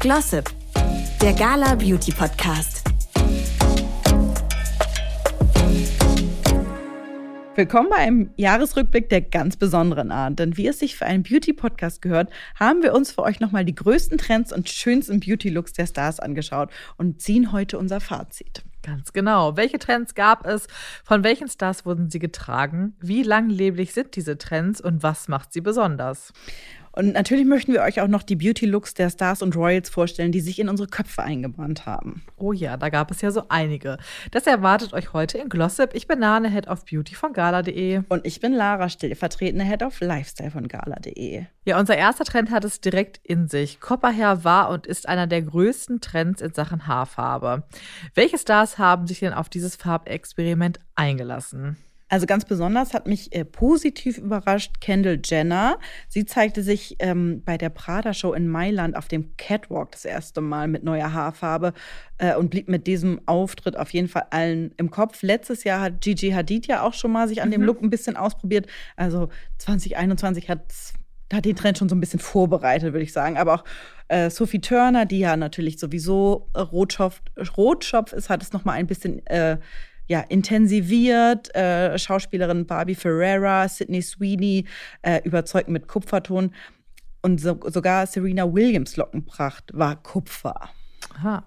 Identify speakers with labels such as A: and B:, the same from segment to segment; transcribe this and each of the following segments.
A: Glossip, der Gala Beauty Podcast.
B: Willkommen bei einem Jahresrückblick der ganz besonderen Art. Denn wie es sich für einen Beauty-Podcast gehört, haben wir uns für euch nochmal die größten Trends und schönsten Beauty-Looks der Stars angeschaut und ziehen heute unser Fazit.
C: Ganz genau. Welche Trends gab es? Von welchen Stars wurden sie getragen? Wie langlebig sind diese Trends und was macht sie besonders?
B: Und natürlich möchten wir euch auch noch die Beauty-Looks der Stars und Royals vorstellen, die sich in unsere Köpfe eingebrannt haben.
C: Oh ja, da gab es ja so einige. Das erwartet euch heute in Glossip. Ich bin Nane, Head of Beauty von Gala.de.
B: Und ich bin Lara, stellvertretende Head of Lifestyle von Gala.de.
C: Ja, unser erster Trend hat es direkt in sich. Copperhair war und ist einer der größten Trends in Sachen Haarfarbe. Welche Stars haben sich denn auf dieses Farbexperiment eingelassen?
B: Also ganz besonders hat mich äh, positiv überrascht Kendall Jenner. Sie zeigte sich ähm, bei der Prada-Show in Mailand auf dem Catwalk das erste Mal mit neuer Haarfarbe äh, und blieb mit diesem Auftritt auf jeden Fall allen im Kopf. Letztes Jahr hat Gigi Hadid ja auch schon mal sich an mhm. dem Look ein bisschen ausprobiert. Also 2021 hat hat den Trend schon so ein bisschen vorbereitet, würde ich sagen. Aber auch äh, Sophie Turner, die ja natürlich sowieso Rotschopf, Rotschopf ist, hat es noch mal ein bisschen äh, ja, intensiviert. Äh, Schauspielerin Barbie Ferreira, Sydney Sweeney äh, überzeugt mit Kupferton. Und so, sogar Serena Williams Lockenpracht war Kupfer.
C: Aha.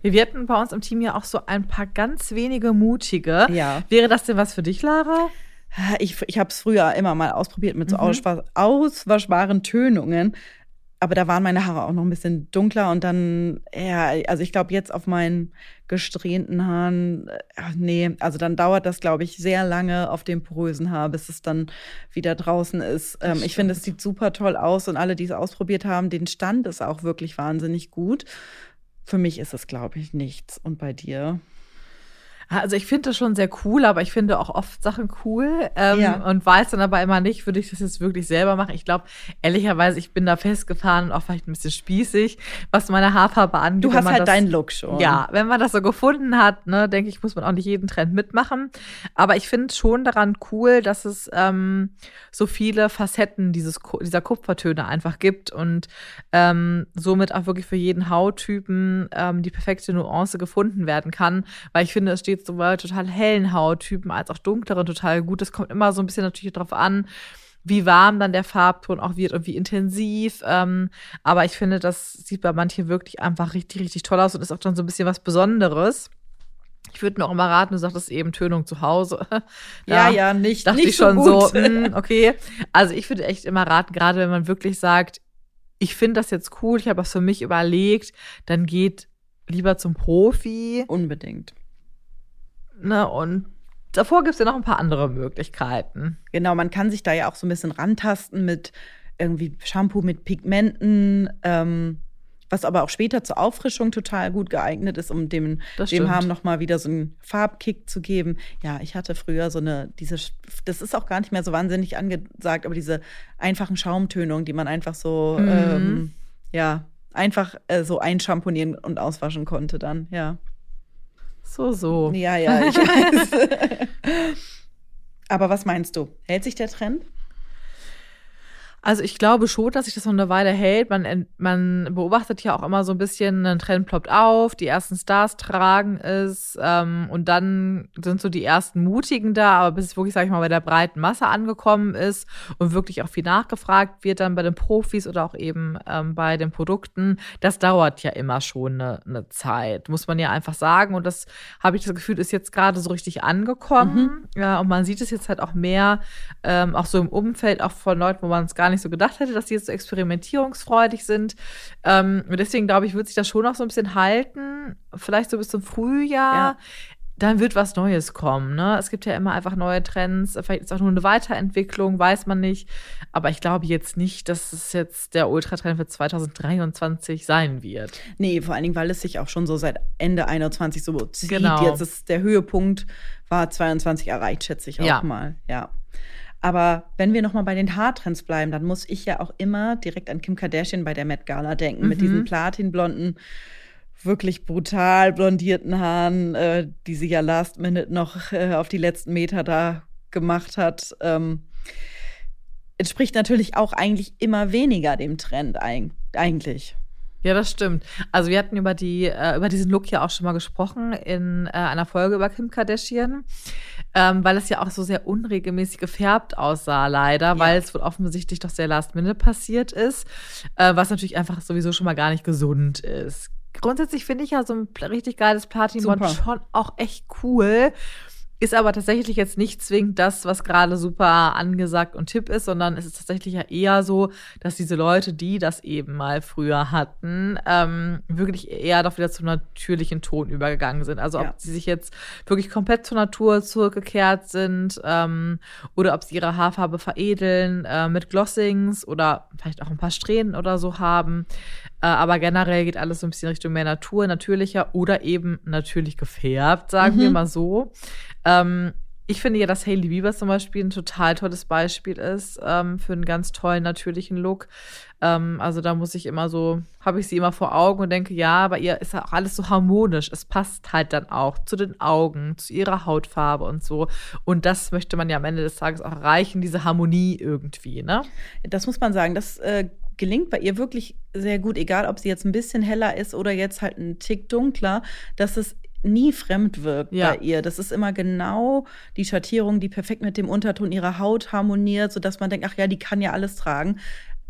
C: Wir hatten bei uns im Team ja auch so ein paar ganz wenige mutige.
B: Ja.
C: Wäre das denn was für dich, Lara?
B: Ich, ich habe es früher immer mal ausprobiert mit so mhm. auswaschbaren Tönungen aber da waren meine Haare auch noch ein bisschen dunkler und dann, ja, also ich glaube jetzt auf meinen gesträhnten Haaren, ach nee, also dann dauert das, glaube ich, sehr lange auf dem porösen Haar, bis es dann wieder draußen ist. Ähm, ich finde, es sieht super toll aus und alle, die es ausprobiert haben, den Stand ist auch wirklich wahnsinnig gut. Für mich ist es, glaube ich, nichts. Und bei dir?
C: Also ich finde das schon sehr cool, aber ich finde auch oft Sachen cool ähm, ja. und weiß dann aber immer nicht, würde ich das jetzt wirklich selber machen. Ich glaube, ehrlicherweise, ich bin da festgefahren und auch vielleicht ein bisschen spießig, was meine Haarfarbe angeht.
B: Du hast halt das, deinen Look schon.
C: Ja, wenn man das so gefunden hat, ne, denke ich, muss man auch nicht jeden Trend mitmachen. Aber ich finde schon daran cool, dass es ähm, so viele Facetten dieses, dieser Kupfertöne einfach gibt und ähm, somit auch wirklich für jeden Hauttypen ähm, die perfekte Nuance gefunden werden kann. Weil ich finde, es steht geht sowohl total hellen Hauttypen als auch dunkleren total gut. Es kommt immer so ein bisschen natürlich darauf an, wie warm dann der Farbton auch wird und wie intensiv. Ähm, aber ich finde, das sieht bei manchen wirklich einfach richtig, richtig toll aus und ist auch dann so ein bisschen was Besonderes. Ich würde noch immer raten, du sagtest eben Tönung zu Hause.
B: ja, ja, nicht.
C: Dachte
B: nicht
C: ich schon
B: so,
C: so hm, okay. Also ich würde echt immer raten, gerade wenn man wirklich sagt, ich finde das jetzt cool, ich habe das für mich überlegt, dann geht lieber zum Profi.
B: Unbedingt.
C: Ne? Und davor gibt es ja noch ein paar andere Möglichkeiten.
B: Genau, man kann sich da ja auch so ein bisschen rantasten mit irgendwie Shampoo mit Pigmenten, ähm, was aber auch später zur Auffrischung total gut geeignet ist, um dem, dem Haaren nochmal wieder so einen Farbkick zu geben. Ja, ich hatte früher so eine, diese, das ist auch gar nicht mehr so wahnsinnig angesagt, aber diese einfachen Schaumtönungen, die man einfach so, mhm. ähm, ja, einfach äh, so einschamponieren und auswaschen konnte dann, ja.
C: So, so.
B: Ja, ja, ich weiß. Aber was meinst du? Hält sich der Trend?
C: Also ich glaube schon, dass sich das noch eine Weile hält. Man, man beobachtet ja auch immer so ein bisschen, ein Trend ploppt auf, die ersten Stars tragen es ähm, und dann sind so die ersten Mutigen da, aber bis es wirklich, sag ich mal, bei der breiten Masse angekommen ist und wirklich auch viel nachgefragt wird dann bei den Profis oder auch eben ähm, bei den Produkten, das dauert ja immer schon eine, eine Zeit, muss man ja einfach sagen. Und das habe ich das Gefühl, ist jetzt gerade so richtig angekommen. Mhm. Ja, und man sieht es jetzt halt auch mehr, ähm, auch so im Umfeld, auch von Leuten, wo man es gar nicht nicht so gedacht hätte, dass die jetzt so experimentierungsfreudig sind. Ähm, und deswegen glaube ich, wird sich das schon noch so ein bisschen halten. Vielleicht so bis zum Frühjahr. Ja. Dann wird was Neues kommen. Ne? Es gibt ja immer einfach neue Trends. Vielleicht ist auch nur eine Weiterentwicklung, weiß man nicht. Aber ich glaube jetzt nicht, dass es jetzt der Ultratrend für 2023 sein wird.
B: Nee, vor allen Dingen, weil es sich auch schon so seit Ende 21 so zieht.
C: Genau.
B: Jetzt ist der Höhepunkt war 22 erreicht, schätze ich auch
C: ja.
B: mal. Ja. Aber wenn wir nochmal bei den Haartrends bleiben, dann muss ich ja auch immer direkt an Kim Kardashian bei der Met Gala denken, mhm. mit diesen platinblonden, wirklich brutal blondierten Haaren, äh, die sie ja last minute noch äh, auf die letzten Meter da gemacht hat. Ähm, entspricht natürlich auch eigentlich immer weniger dem Trend eigentlich.
C: Ja, das stimmt. Also wir hatten über die äh, über diesen Look ja auch schon mal gesprochen in äh, einer Folge über Kim Kardashian, ähm, weil es ja auch so sehr unregelmäßig gefärbt aussah, leider, ja. weil es wohl offensichtlich doch sehr last minute passiert ist, äh, was natürlich einfach sowieso schon mal gar nicht gesund ist. Grundsätzlich finde ich ja so ein richtig geiles Platin-Mod schon auch echt cool. Ist aber tatsächlich jetzt nicht zwingend das, was gerade super angesagt und tipp ist, sondern es ist tatsächlich ja eher so, dass diese Leute, die das eben mal früher hatten, ähm, wirklich eher doch wieder zum natürlichen Ton übergegangen sind. Also ja. ob sie sich jetzt wirklich komplett zur Natur zurückgekehrt sind ähm, oder ob sie ihre Haarfarbe veredeln äh, mit Glossings oder vielleicht auch ein paar Strähnen oder so haben. Äh, aber generell geht alles so ein bisschen Richtung mehr Natur, natürlicher oder eben natürlich gefärbt, sagen mhm. wir mal so. Ähm, ich finde ja, dass Hailey Bieber zum Beispiel ein total tolles Beispiel ist ähm, für einen ganz tollen natürlichen Look. Ähm, also da muss ich immer so, habe ich sie immer vor Augen und denke, ja, bei ihr ist auch alles so harmonisch. Es passt halt dann auch zu den Augen, zu ihrer Hautfarbe und so. Und das möchte man ja am Ende des Tages auch erreichen, diese Harmonie irgendwie, ne?
B: Das muss man sagen. Das äh, gelingt bei ihr wirklich sehr gut, egal ob sie jetzt ein bisschen heller ist oder jetzt halt ein Tick dunkler, dass es nie fremd wirkt ja. bei ihr. Das ist immer genau die Schattierung, die perfekt mit dem Unterton ihrer Haut harmoniert, sodass man denkt, ach ja, die kann ja alles tragen.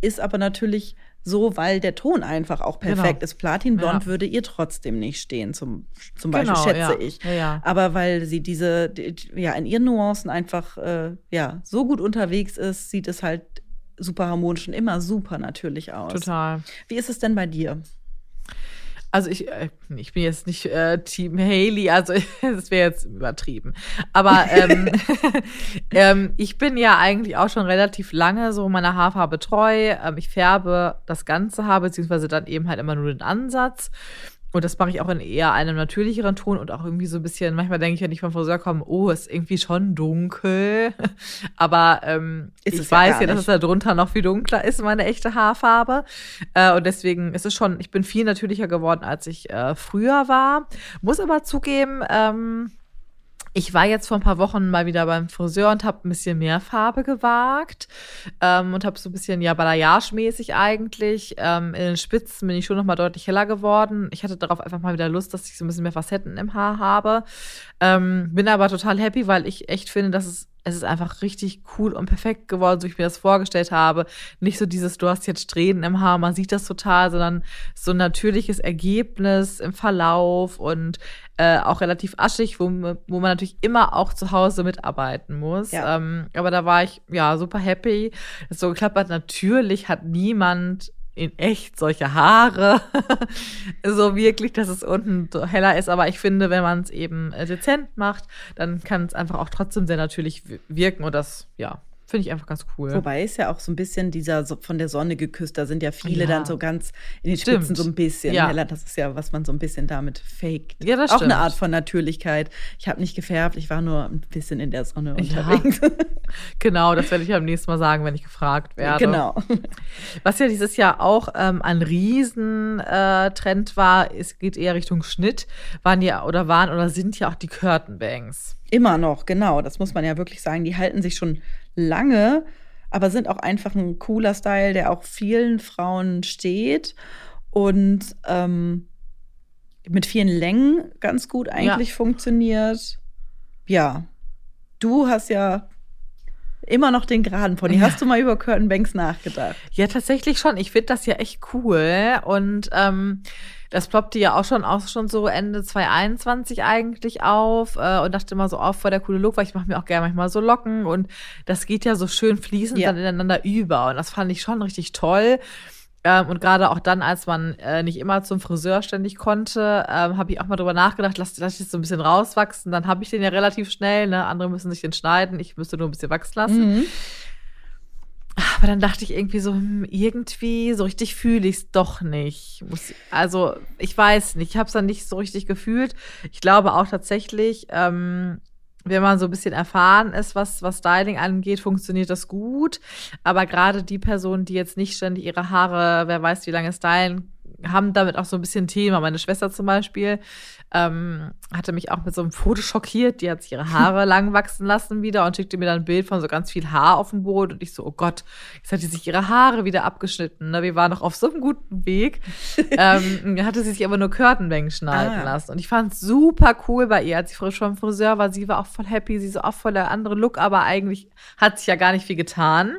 B: Ist aber natürlich so, weil der Ton einfach auch perfekt genau. ist. Platinblond ja. würde ihr trotzdem nicht stehen, zum, zum Beispiel, genau, schätze ja. ich. Ja, aber weil sie diese, die, ja, in ihren Nuancen einfach äh, ja, so gut unterwegs ist, sieht es halt super harmonisch und immer super natürlich aus.
C: Total.
B: Wie ist es denn bei dir?
C: Also ich, äh, ich bin jetzt nicht äh, Team Haley, also das wäre jetzt übertrieben. Aber ähm, ähm, ich bin ja eigentlich auch schon relativ lange so meiner Haarfarbe treu. Ähm, ich färbe das ganze Haar, beziehungsweise dann eben halt immer nur den Ansatz. Und das mache ich auch in eher einem natürlicheren Ton und auch irgendwie so ein bisschen, manchmal denke ich, wenn ich vom Friseur komme, oh, ist irgendwie schon dunkel. Aber ähm, ich weiß ja, ja dass es da drunter noch viel dunkler ist, meine echte Haarfarbe. Äh, und deswegen ist es schon, ich bin viel natürlicher geworden, als ich äh, früher war. Muss aber zugeben, ähm, ich war jetzt vor ein paar Wochen mal wieder beim Friseur und habe ein bisschen mehr Farbe gewagt ähm, und habe so ein bisschen ja Balayage-mäßig eigentlich. Ähm, in den Spitzen bin ich schon noch mal deutlich heller geworden. Ich hatte darauf einfach mal wieder Lust, dass ich so ein bisschen mehr Facetten im Haar habe. Ähm, bin aber total happy, weil ich echt finde, dass es es ist einfach richtig cool und perfekt geworden, so wie ich mir das vorgestellt habe. Nicht so dieses, du hast jetzt Strähnen im Haar, man sieht das total, sondern so ein natürliches Ergebnis im Verlauf und äh, auch relativ aschig, wo, wo man natürlich immer auch zu Hause mitarbeiten muss. Ja. Ähm, aber da war ich ja super happy, dass so geklappt hat. Natürlich hat niemand in echt solche Haare. so wirklich, dass es unten so heller ist. Aber ich finde, wenn man es eben äh, dezent macht, dann kann es einfach auch trotzdem sehr natürlich wirken. Und das, ja, Finde ich einfach ganz cool.
B: Wobei ist ja auch so ein bisschen dieser so von der Sonne geküsst, da sind ja viele ja. dann so ganz in den stimmt. Spitzen so ein bisschen ja. heller. Das ist ja, was man so ein bisschen damit faked. Ja, das auch stimmt. eine Art von Natürlichkeit. Ich habe nicht gefärbt, ich war nur ein bisschen in der Sonne unterwegs. Ja.
C: genau, das werde ich am nächsten Mal sagen, wenn ich gefragt werde.
B: Genau.
C: Was ja dieses Jahr auch ähm, ein Riesentrend äh, war, es geht eher Richtung Schnitt, waren ja oder waren oder sind ja auch die Curtain Bangs.
B: Immer noch, genau. Das muss man ja wirklich sagen. Die halten sich schon lange, aber sind auch einfach ein cooler Style, der auch vielen Frauen steht und ähm, mit vielen Längen ganz gut eigentlich ja. funktioniert. Ja, du hast ja immer noch den geraden Pony. Ja. Hast du mal über Curtain Banks nachgedacht?
C: Ja, tatsächlich schon. Ich finde das ja echt cool und ähm, das ploppte ja auch schon auch schon so Ende 2021 eigentlich auf äh, und dachte immer so auf oh, vor der coole Look, weil ich mache mir auch gerne manchmal so Locken und das geht ja so schön fließend ja. dann ineinander über und das fand ich schon richtig toll. Ähm, und gerade auch dann, als man äh, nicht immer zum Friseur ständig konnte, ähm, habe ich auch mal drüber nachgedacht, lass, lass ich das so ein bisschen rauswachsen. Dann habe ich den ja relativ schnell. Ne? Andere müssen sich den schneiden, ich müsste nur ein bisschen wachsen lassen. Mhm. Aber dann dachte ich irgendwie so, hm, irgendwie so richtig fühle ich es doch nicht. Muss, also ich weiß nicht, ich habe es dann nicht so richtig gefühlt. Ich glaube auch tatsächlich, ähm, wenn man so ein bisschen erfahren ist, was, was Styling angeht, funktioniert das gut. Aber gerade die Personen, die jetzt nicht ständig ihre Haare, wer weiß wie lange stylen, haben damit auch so ein bisschen Thema. Meine Schwester zum Beispiel ähm, hatte mich auch mit so einem Foto schockiert. Die hat sich ihre Haare lang wachsen lassen wieder und schickte mir dann ein Bild von so ganz viel Haar auf dem Boden. Und ich so, oh Gott, jetzt hat sie sich ihre Haare wieder abgeschnitten. Ne? Wir waren noch auf so einem guten Weg. ähm, hatte sie sich aber nur Curtainbank schneiden ah. lassen. Und ich fand es super cool bei ihr, als sie frisch vom Friseur war. Sie war auch voll happy, sie so auch voll der andere Look, aber eigentlich hat sich ja gar nicht viel getan.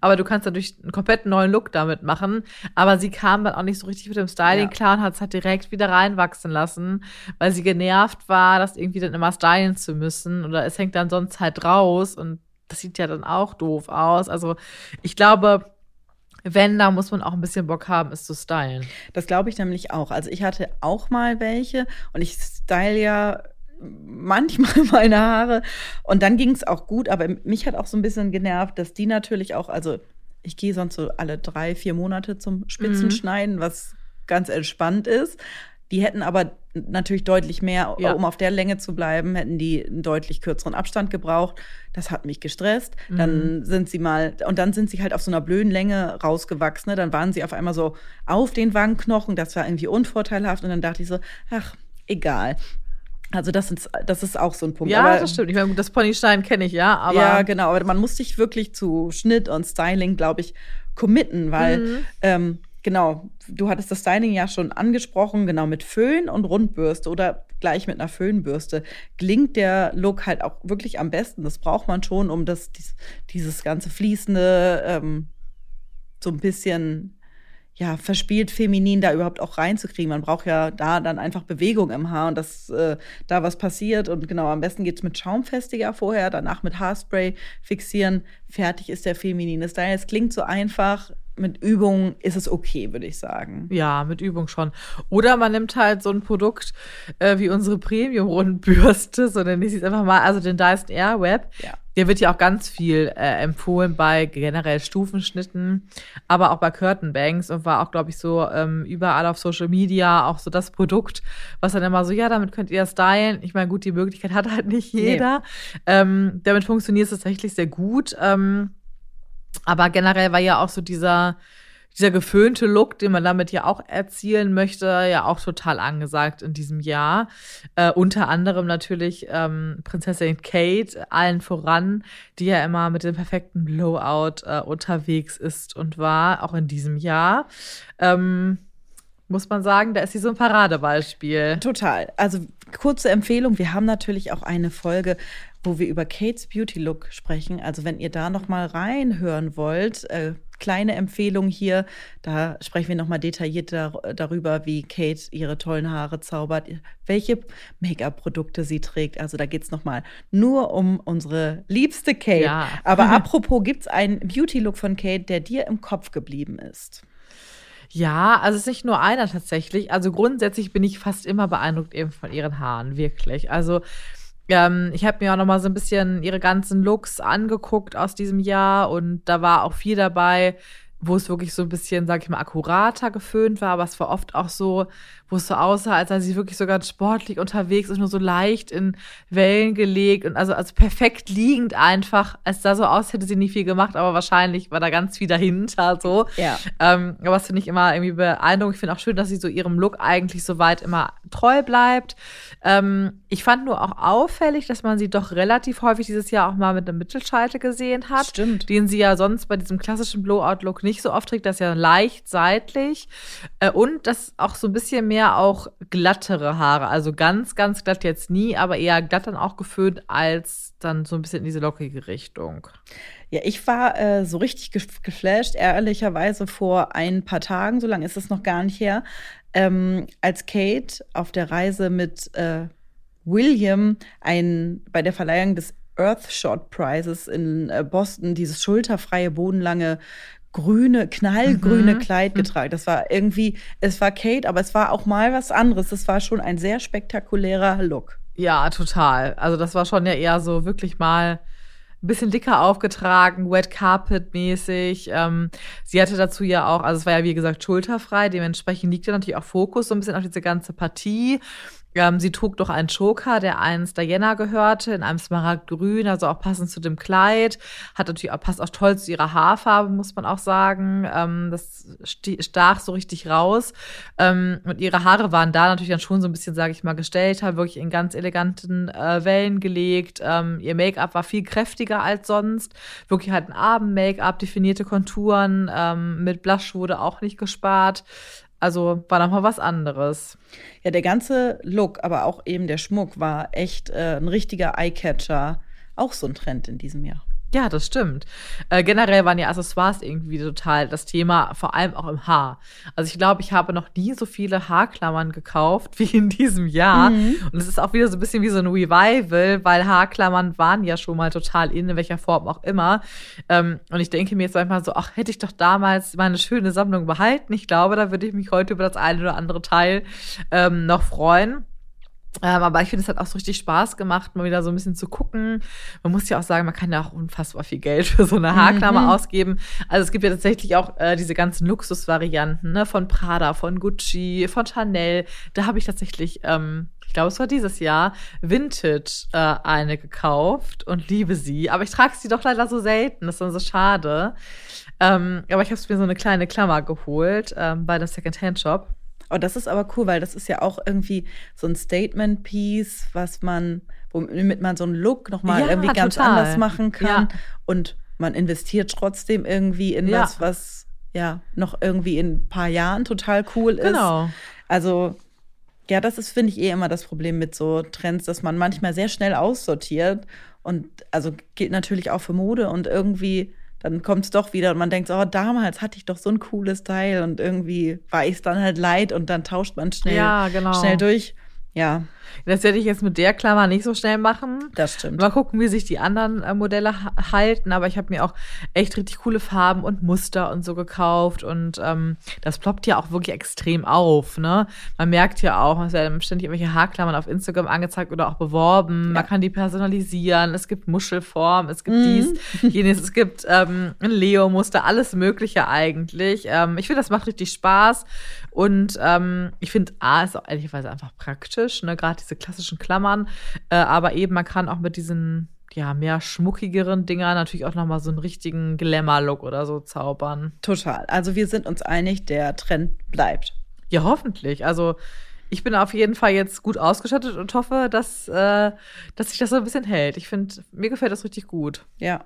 C: Aber du kannst natürlich einen komplett neuen Look damit machen. Aber sie kam dann auch nicht so richtig mit dem Styling ja. klar und hat es halt direkt wieder reinwachsen lassen, weil sie genervt war, das irgendwie dann immer stylen zu müssen. Oder es hängt dann sonst halt raus und das sieht ja dann auch doof aus. Also ich glaube, wenn, da muss man auch ein bisschen Bock haben, es zu stylen.
B: Das glaube ich nämlich auch. Also ich hatte auch mal welche und ich style ja manchmal meine Haare. Und dann ging es auch gut, aber mich hat auch so ein bisschen genervt, dass die natürlich auch, also ich gehe sonst so alle drei, vier Monate zum Spitzenschneiden, mhm. was ganz entspannt ist. Die hätten aber natürlich deutlich mehr, ja. um auf der Länge zu bleiben, hätten die einen deutlich kürzeren Abstand gebraucht. Das hat mich gestresst. Mhm. Dann sind sie mal, und dann sind sie halt auf so einer blöden Länge rausgewachsen. Ne? Dann waren sie auf einmal so auf den Wangenknochen. Das war irgendwie unvorteilhaft. Und dann dachte ich so, ach, egal. Also das, sind, das ist auch so ein Punkt.
C: Ja, aber, das stimmt. Ich meine, das Ponystein kenne ich ja, aber
B: ja, genau. Aber man muss sich wirklich zu Schnitt und Styling, glaube ich, committen, weil mhm. ähm, genau, du hattest das Styling ja schon angesprochen, genau mit Föhn und Rundbürste oder gleich mit einer Föhnbürste klingt der Look halt auch wirklich am besten. Das braucht man schon, um das dies, dieses ganze fließende ähm, so ein bisschen ja, verspielt feminin da überhaupt auch reinzukriegen. Man braucht ja da dann einfach Bewegung im Haar und dass äh, da was passiert. Und genau, am besten geht es mit Schaumfestiger vorher, danach mit Haarspray fixieren. Fertig ist der feminine Style. Es klingt so einfach, mit Übung ist es okay, würde ich sagen.
C: Ja, mit Übung schon. Oder man nimmt halt so ein Produkt äh, wie unsere Premium-Rundbürste, so nenne ich es einfach mal, also den Dyson Airweb. Ja. Der wird ja auch ganz viel äh, empfohlen bei generell Stufenschnitten, aber auch bei Curtainbanks und war auch, glaube ich, so ähm, überall auf Social Media auch so das Produkt, was dann immer so, ja, damit könnt ihr stylen. Ich meine, gut, die Möglichkeit hat halt nicht jeder. Nee. Ähm, damit funktioniert es tatsächlich sehr gut. Ähm, aber generell war ja auch so dieser, dieser geföhnte Look, den man damit ja auch erzielen möchte, ja auch total angesagt in diesem Jahr. Äh, unter anderem natürlich ähm, Prinzessin Kate, allen voran, die ja immer mit dem perfekten Blowout äh, unterwegs ist und war, auch in diesem Jahr. Ähm, muss man sagen, da ist sie so ein Paradebeispiel.
B: Total. Also kurze Empfehlung, wir haben natürlich auch eine Folge wo wir über Kates Beauty Look sprechen. Also wenn ihr da noch mal reinhören wollt, äh, kleine Empfehlung hier, da sprechen wir noch mal detailliert dar darüber, wie Kate ihre tollen Haare zaubert, welche Make-up-Produkte sie trägt. Also da geht es noch mal nur um unsere liebste Kate. Ja. Aber apropos, gibt es einen Beauty-Look von Kate, der dir im Kopf geblieben ist?
C: Ja, also es ist nicht nur einer tatsächlich. Also grundsätzlich bin ich fast immer beeindruckt eben von ihren Haaren, wirklich. Also ähm, ich habe mir auch noch mal so ein bisschen ihre ganzen Looks angeguckt aus diesem Jahr und da war auch viel dabei, wo es wirklich so ein bisschen, sag ich mal, akkurater geföhnt war, aber es war oft auch so, wo es so aussah, als sei sie wirklich so ganz sportlich unterwegs und nur so leicht in Wellen gelegt und also, also perfekt liegend einfach. Es sah so aus, hätte sie nie viel gemacht, aber wahrscheinlich war da ganz viel dahinter so. Ja. Ähm, aber das finde ich immer irgendwie beeindruckend. Ich finde auch schön, dass sie so ihrem Look eigentlich so weit immer treu bleibt. Ähm, ich fand nur auch auffällig, dass man sie doch relativ häufig dieses Jahr auch mal mit einem Mittelscheitel gesehen hat.
B: Stimmt.
C: Den sie ja sonst bei diesem klassischen Blowout-Look nicht so oft trägt. Das ist ja leicht seitlich. Äh, und das auch so ein bisschen mehr mehr auch glattere Haare. Also ganz, ganz glatt jetzt nie, aber eher glatt dann auch geföhnt als dann so ein bisschen in diese lockige Richtung.
B: Ja, ich war äh, so richtig geflasht, ehrlicherweise vor ein paar Tagen, so lange ist es noch gar nicht her, ähm, als Kate auf der Reise mit äh, William ein, bei der Verleihung des Earthshot Prizes in äh, Boston dieses schulterfreie, bodenlange grüne, knallgrüne mhm. Kleid mhm. getragen. Das war irgendwie, es war Kate, aber es war auch mal was anderes. Es war schon ein sehr spektakulärer Look.
C: Ja, total. Also das war schon ja eher so wirklich mal ein bisschen dicker aufgetragen, Wet Carpet mäßig. Ähm, sie hatte dazu ja auch, also es war ja wie gesagt schulterfrei, dementsprechend liegt ja natürlich auch Fokus so ein bisschen auf diese ganze Partie. Ähm, sie trug doch einen Choker, der einst Diana gehörte, in einem Smaragdgrün, also auch passend zu dem Kleid. Hat natürlich auch, passt auch toll zu ihrer Haarfarbe, muss man auch sagen. Ähm, das stach so richtig raus. Ähm, und ihre Haare waren da natürlich dann schon so ein bisschen, sage ich mal, gestellt, wirklich in ganz eleganten äh, Wellen gelegt. Ähm, ihr Make-up war viel kräftiger als sonst. Wirklich halt ein Abend-Make-up, definierte Konturen. Ähm, mit Blush wurde auch nicht gespart. Also war noch mal was anderes.
B: Ja, der ganze Look, aber auch eben der Schmuck war echt äh, ein richtiger Eyecatcher. Auch so ein Trend in diesem Jahr.
C: Ja, das stimmt. Äh, generell waren ja Accessoires irgendwie total das Thema, vor allem auch im Haar. Also ich glaube, ich habe noch nie so viele Haarklammern gekauft wie in diesem Jahr. Mhm. Und es ist auch wieder so ein bisschen wie so ein Revival, weil Haarklammern waren ja schon mal total in, in welcher Form auch immer. Ähm, und ich denke mir jetzt manchmal so, ach, hätte ich doch damals meine schöne Sammlung behalten. Ich glaube, da würde ich mich heute über das eine oder andere Teil ähm, noch freuen. Ähm, aber ich finde, es hat auch so richtig Spaß gemacht, mal wieder so ein bisschen zu gucken. Man muss ja auch sagen, man kann ja auch unfassbar viel Geld für so eine Haarklammer mhm. ausgeben. Also es gibt ja tatsächlich auch äh, diese ganzen Luxusvarianten ne? von Prada, von Gucci, von Chanel. Da habe ich tatsächlich, ähm, ich glaube, es war dieses Jahr, Vintage äh, eine gekauft und liebe sie. Aber ich trage sie doch leider so selten. Das ist dann so schade. Ähm, aber ich habe mir so eine kleine Klammer geholt ähm, bei dem Secondhand-Shop.
B: Oh, das ist aber cool, weil das ist ja auch irgendwie so ein Statement-Piece, was man, womit man so einen Look nochmal ja, irgendwie ganz total. anders machen kann. Ja. Und man investiert trotzdem irgendwie in ja. was, was ja noch irgendwie in ein paar Jahren total cool ist. Genau. Also ja, das ist, finde ich, eh immer das Problem mit so Trends, dass man manchmal sehr schnell aussortiert. Und also gilt natürlich auch für Mode und irgendwie dann kommt es doch wieder und man denkt, oh, damals hatte ich doch so ein cooles Teil und irgendwie war ich es dann halt leid und dann tauscht man schnell, ja, genau. schnell durch. Ja.
C: Das werde ich jetzt mit der Klammer nicht so schnell machen.
B: Das stimmt.
C: Mal gucken, wie sich die anderen äh, Modelle halten. Aber ich habe mir auch echt richtig coole Farben und Muster und so gekauft. Und ähm, das ploppt ja auch wirklich extrem auf. Ne? Man merkt ja auch, es werden ständig irgendwelche Haarklammern auf Instagram angezeigt oder auch beworben. Ja. Man kann die personalisieren. Es gibt Muschelform, es gibt mhm. dies, jenes, es gibt ähm, ein Leo-Muster, alles Mögliche eigentlich. Ähm, ich finde, das macht richtig Spaß. Und ähm, ich finde, A ist auch ehrlicherweise einfach praktisch, ne? Gerade diese klassischen Klammern. Äh, aber eben, man kann auch mit diesen ja, mehr schmuckigeren Dingern natürlich auch nochmal so einen richtigen Glamour-Look oder so zaubern.
B: Total. Also wir sind uns einig, der Trend bleibt.
C: Ja, hoffentlich. Also ich bin auf jeden Fall jetzt gut ausgestattet und hoffe, dass, äh, dass sich das so ein bisschen hält. Ich finde, mir gefällt das richtig gut.
B: Ja,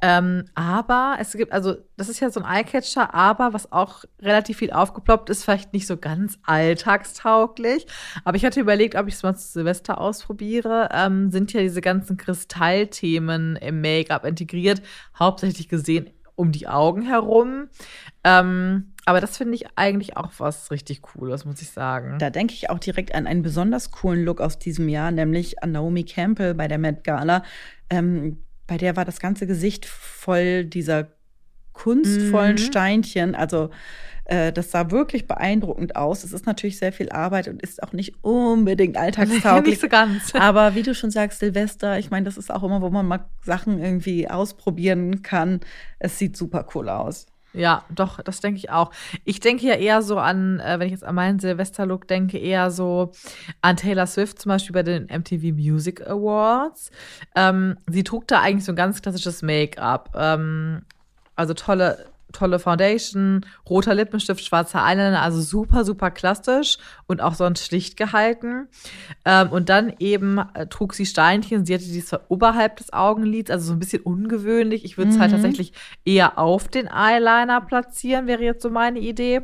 C: ähm, aber es gibt, also das ist ja so ein Eyecatcher, aber was auch relativ viel aufgeploppt ist, vielleicht nicht so ganz alltagstauglich. Aber ich hatte überlegt, ob ich es mal zu Silvester ausprobiere. Ähm, sind ja diese ganzen Kristallthemen im Make-up integriert, hauptsächlich gesehen um die Augen herum. Ähm, aber das finde ich eigentlich auch was richtig Cooles, muss ich sagen.
B: Da denke ich auch direkt an einen besonders coolen Look aus diesem Jahr, nämlich an Naomi Campbell bei der Met Gala. Ähm, bei der war das ganze Gesicht voll dieser kunstvollen mhm. Steinchen. Also äh, das sah wirklich beeindruckend aus. Es ist natürlich sehr viel Arbeit und ist auch nicht unbedingt alltagstauglich.
C: nicht so ganz.
B: Aber wie du schon sagst, Silvester, ich meine, das ist auch immer, wo man mal Sachen irgendwie ausprobieren kann. Es sieht super cool aus.
C: Ja, doch, das denke ich auch. Ich denke ja eher so an, äh, wenn ich jetzt an meinen Silvesterlook denke, eher so an Taylor Swift zum Beispiel bei den MTV Music Awards. Ähm, sie trug da eigentlich so ein ganz klassisches Make-up. Ähm, also tolle tolle Foundation, roter Lippenstift, schwarzer Eyeliner, also super, super klassisch und auch sonst schlicht gehalten. Ähm, und dann eben äh, trug sie Steinchen. Sie hatte die zwar oberhalb des Augenlids, also so ein bisschen ungewöhnlich. Ich würde es halt mhm. halt tatsächlich eher auf den Eyeliner platzieren, wäre jetzt so meine Idee.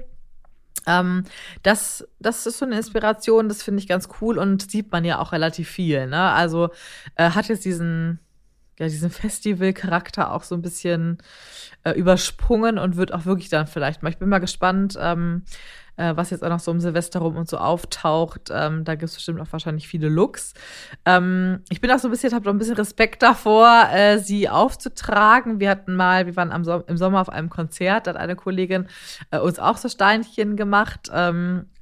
C: Ähm, das, das ist so eine Inspiration, das finde ich ganz cool und sieht man ja auch relativ viel. Ne? Also äh, hat jetzt diesen ja, diesen Festival-Charakter auch so ein bisschen äh, übersprungen und wird auch wirklich dann vielleicht mal. Ich bin mal gespannt, ähm, äh, was jetzt auch noch so um Silvester rum und so auftaucht. Ähm, da gibt es bestimmt auch wahrscheinlich viele Looks. Ähm, ich bin auch so ein bisschen, habe noch ein bisschen Respekt davor, äh, sie aufzutragen. Wir hatten mal, wir waren so im Sommer auf einem Konzert, da hat eine Kollegin äh, uns auch so Steinchen gemacht.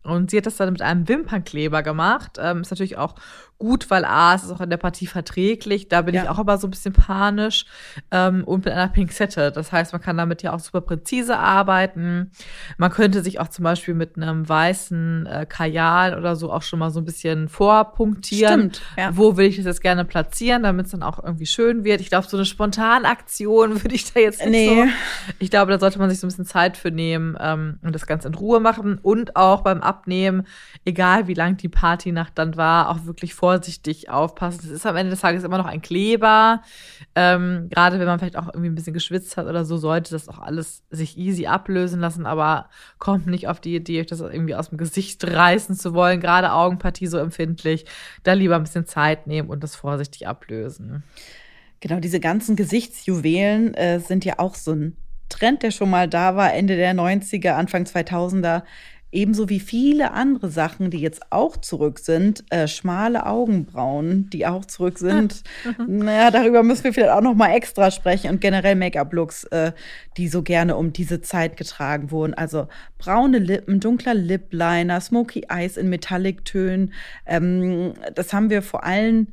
C: Und sie hat das dann mit einem Wimpernkleber gemacht. Ähm, ist natürlich auch gut, weil A, es ist auch in der Partie verträglich. Da bin ja. ich auch immer so ein bisschen panisch. Ähm, und mit einer Pinzette. Das heißt, man kann damit ja auch super präzise arbeiten. Man könnte sich auch zum Beispiel mit einem weißen äh, Kajal oder so auch schon mal so ein bisschen vorpunktieren. Stimmt, ja. Wo will ich das jetzt gerne platzieren, damit es dann auch irgendwie schön wird. Ich glaube, so eine Spontanaktion würde ich da jetzt nicht nee. so. Ich glaube, da sollte man sich so ein bisschen Zeit für nehmen ähm, und das Ganze in Ruhe machen. Und auch beim Abnehmen, egal wie lang die Partynacht dann war, auch wirklich vor vorsichtig aufpassen. Es ist am Ende des Tages immer noch ein Kleber. Ähm, gerade wenn man vielleicht auch irgendwie ein bisschen geschwitzt hat oder so, sollte das auch alles sich easy ablösen lassen, aber kommt nicht auf die Idee, euch das irgendwie aus dem Gesicht reißen zu wollen. Gerade Augenpartie so empfindlich. Da lieber ein bisschen Zeit nehmen und das vorsichtig ablösen.
B: Genau, diese ganzen Gesichtsjuwelen äh, sind ja auch so ein Trend, der schon mal da war, Ende der 90er, Anfang 2000er. Ebenso wie viele andere Sachen, die jetzt auch zurück sind, äh, schmale Augenbrauen, die auch zurück sind. naja, darüber müssen wir vielleicht auch noch mal extra sprechen und generell Make-up-Looks, äh, die so gerne um diese Zeit getragen wurden. Also braune Lippen, dunkler Lip-Liner, Smoky Eyes in Metallic-Tönen. Ähm, das haben wir vor allem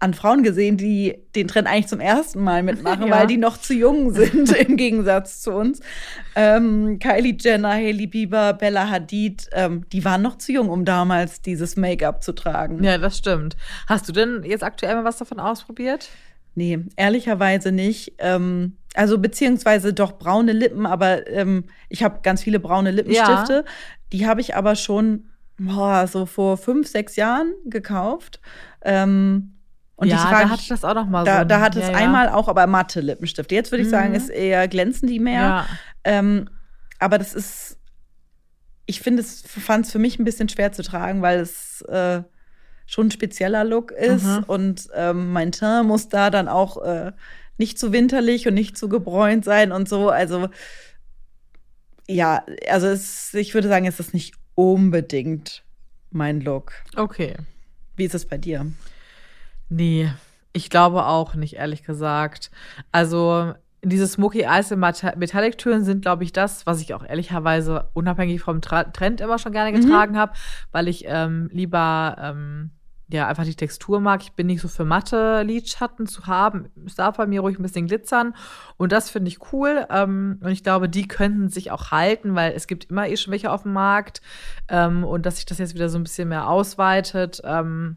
B: an Frauen gesehen, die den Trend eigentlich zum ersten Mal mitmachen, ja. weil die noch zu jung sind im Gegensatz zu uns. Ähm, Kylie Jenner, Hailey Bieber, Bella Hadid, ähm, die waren noch zu jung, um damals dieses Make-up zu tragen.
C: Ja, das stimmt. Hast du denn jetzt aktuell mal was davon ausprobiert?
B: Nee, ehrlicherweise nicht. Ähm, also beziehungsweise doch braune Lippen, aber ähm, ich habe ganz viele braune Lippenstifte. Ja. Die habe ich aber schon boah, so vor fünf, sechs Jahren gekauft. Ähm,
C: und ja, frage, da hatte ich das auch noch mal
B: da, so. Da hat es ja, einmal auch, aber matte Lippenstift. Jetzt würde ich mhm. sagen, ist eher glänzen die mehr. Ja. Ähm, aber das ist, ich finde es, fand es für mich ein bisschen schwer zu tragen, weil es äh, schon ein spezieller Look ist mhm. und ähm, mein Teint muss da dann auch äh, nicht zu winterlich und nicht zu gebräunt sein und so. Also ja, also es, ich würde sagen, es ist nicht unbedingt mein Look.
C: Okay.
B: Wie ist es bei dir?
C: Nee, ich glaube auch nicht, ehrlich gesagt. Also diese Smoky Eyes in Metallic-Türen sind, glaube ich, das, was ich auch ehrlicherweise unabhängig vom Tra Trend immer schon gerne getragen mhm. habe, weil ich ähm, lieber ähm, ja einfach die Textur mag. Ich bin nicht so für matte Lidschatten zu haben. Es darf bei mir ruhig ein bisschen glitzern und das finde ich cool. Ähm, und ich glaube, die könnten sich auch halten, weil es gibt immer eh schon welche auf dem Markt ähm, und dass sich das jetzt wieder so ein bisschen mehr ausweitet. Ähm,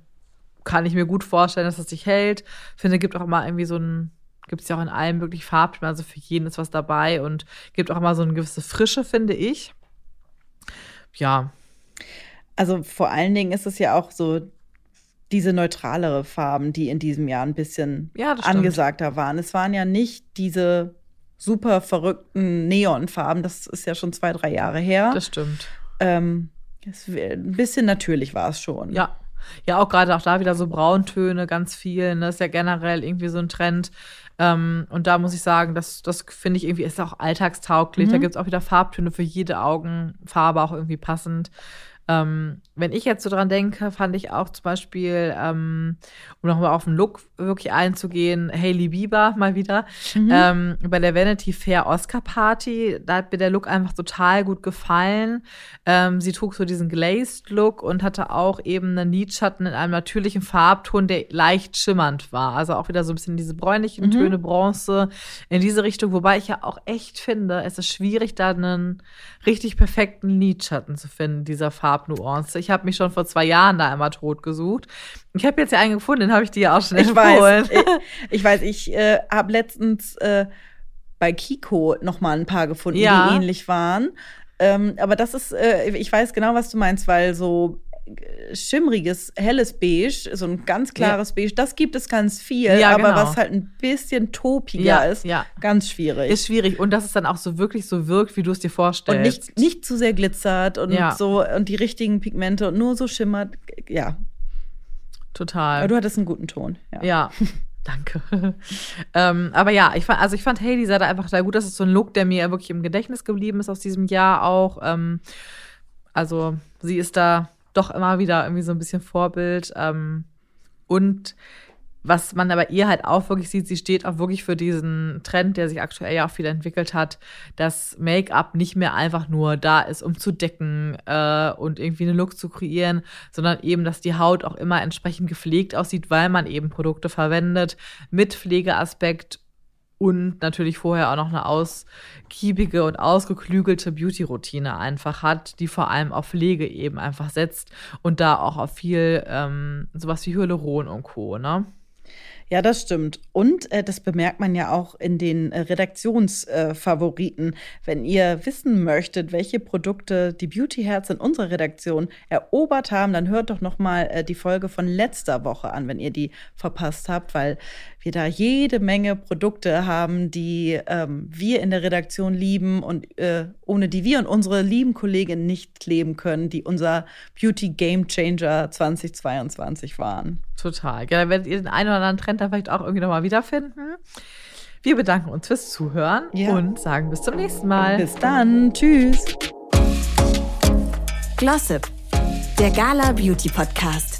C: kann ich mir gut vorstellen, dass das sich hält. Finde, gibt auch immer irgendwie so ein, gibt es ja auch in allen möglichen Farben, also für jeden ist was dabei und gibt auch immer so eine gewisse Frische, finde ich. Ja.
B: Also vor allen Dingen ist es ja auch so diese neutralere Farben, die in diesem Jahr ein bisschen ja, angesagter waren. Es waren ja nicht diese super verrückten Neonfarben, das ist ja schon zwei, drei Jahre her.
C: Das stimmt.
B: Ähm, ein bisschen natürlich war es schon.
C: Ja, ja, auch gerade auch da wieder so Brauntöne, ganz viel. Ne? Das ist ja generell irgendwie so ein Trend. Ähm, und da muss ich sagen, das, das finde ich irgendwie ist auch alltagstauglich. Mhm. Da gibt es auch wieder Farbtöne für jede Augenfarbe, auch irgendwie passend. Ähm, wenn ich jetzt so dran denke, fand ich auch zum Beispiel, ähm, um nochmal auf den Look wirklich einzugehen, Hailey Bieber mal wieder, mhm. ähm, bei der Vanity Fair Oscar Party, da hat mir der Look einfach total gut gefallen. Ähm, sie trug so diesen Glazed Look und hatte auch eben einen Lidschatten in einem natürlichen Farbton, der leicht schimmernd war. Also auch wieder so ein bisschen diese bräunlichen mhm. Töne, Bronze in diese Richtung, wobei ich ja auch echt finde, es ist schwierig, da einen richtig perfekten Lidschatten zu finden, dieser Farbnuance. Ich habe mich schon vor zwei Jahren da einmal tot gesucht. Ich habe jetzt ja einen gefunden, den habe ich dir ja auch schon
B: ich empfohlen. Weiß, ich, ich weiß, ich äh, habe letztens äh, bei Kiko noch mal ein paar gefunden, ja. die ähnlich waren. Ähm, aber das ist, äh, ich weiß genau, was du meinst, weil so schimmriges, helles Beige, so ein ganz klares ja. Beige, das gibt es ganz viel, ja, aber genau. was halt ein bisschen topiger ja, ist, ganz schwierig.
C: Ist schwierig und dass es dann auch so wirklich so wirkt, wie du es dir vorstellst.
B: Und nicht, nicht zu sehr glitzert und so und die richtigen Pigmente und nur so schimmert, ja.
C: Total.
B: Aber du hattest einen guten Ton.
C: Ja. Danke. ähm, aber ja, ich fand, also ich fand Hailey sah da einfach da gut. Das ist so ein Look, der mir wirklich im Gedächtnis geblieben ist aus diesem Jahr auch. Ähm, also sie ist da doch immer wieder irgendwie so ein bisschen Vorbild. Ähm, und was man aber ihr halt auch wirklich sieht, sie steht auch wirklich für diesen Trend, der sich aktuell ja auch viel entwickelt hat, dass Make-up nicht mehr einfach nur da ist, um zu decken äh, und irgendwie einen Look zu kreieren, sondern eben, dass die Haut auch immer entsprechend gepflegt aussieht, weil man eben Produkte verwendet mit Pflegeaspekt und natürlich vorher auch noch eine ausgiebige und ausgeklügelte Beauty-Routine einfach hat, die vor allem auf Pflege eben einfach setzt und da auch auf viel ähm, sowas wie Hyaluron und Co. Ne?
B: Ja, das stimmt. Und äh, das bemerkt man ja auch in den äh, Redaktionsfavoriten. Äh, Wenn ihr wissen möchtet, welche Produkte die Beauty Herz in unserer Redaktion erobert haben, dann hört doch noch mal äh, die Folge von letzter Woche an, wenn ihr die verpasst habt, weil wir da jede Menge Produkte haben, die ähm, wir in der Redaktion lieben und äh, ohne die wir und unsere lieben Kolleginnen nicht leben können, die unser Beauty Game Changer 2022 waren.
C: Total. Ja, da werdet ihr den einen oder anderen Trend da vielleicht auch irgendwie nochmal wiederfinden. Wir bedanken uns fürs Zuhören ja. und sagen bis zum nächsten Mal.
B: Bis dann. Tschüss.
A: Glossip, der Gala Beauty Podcast.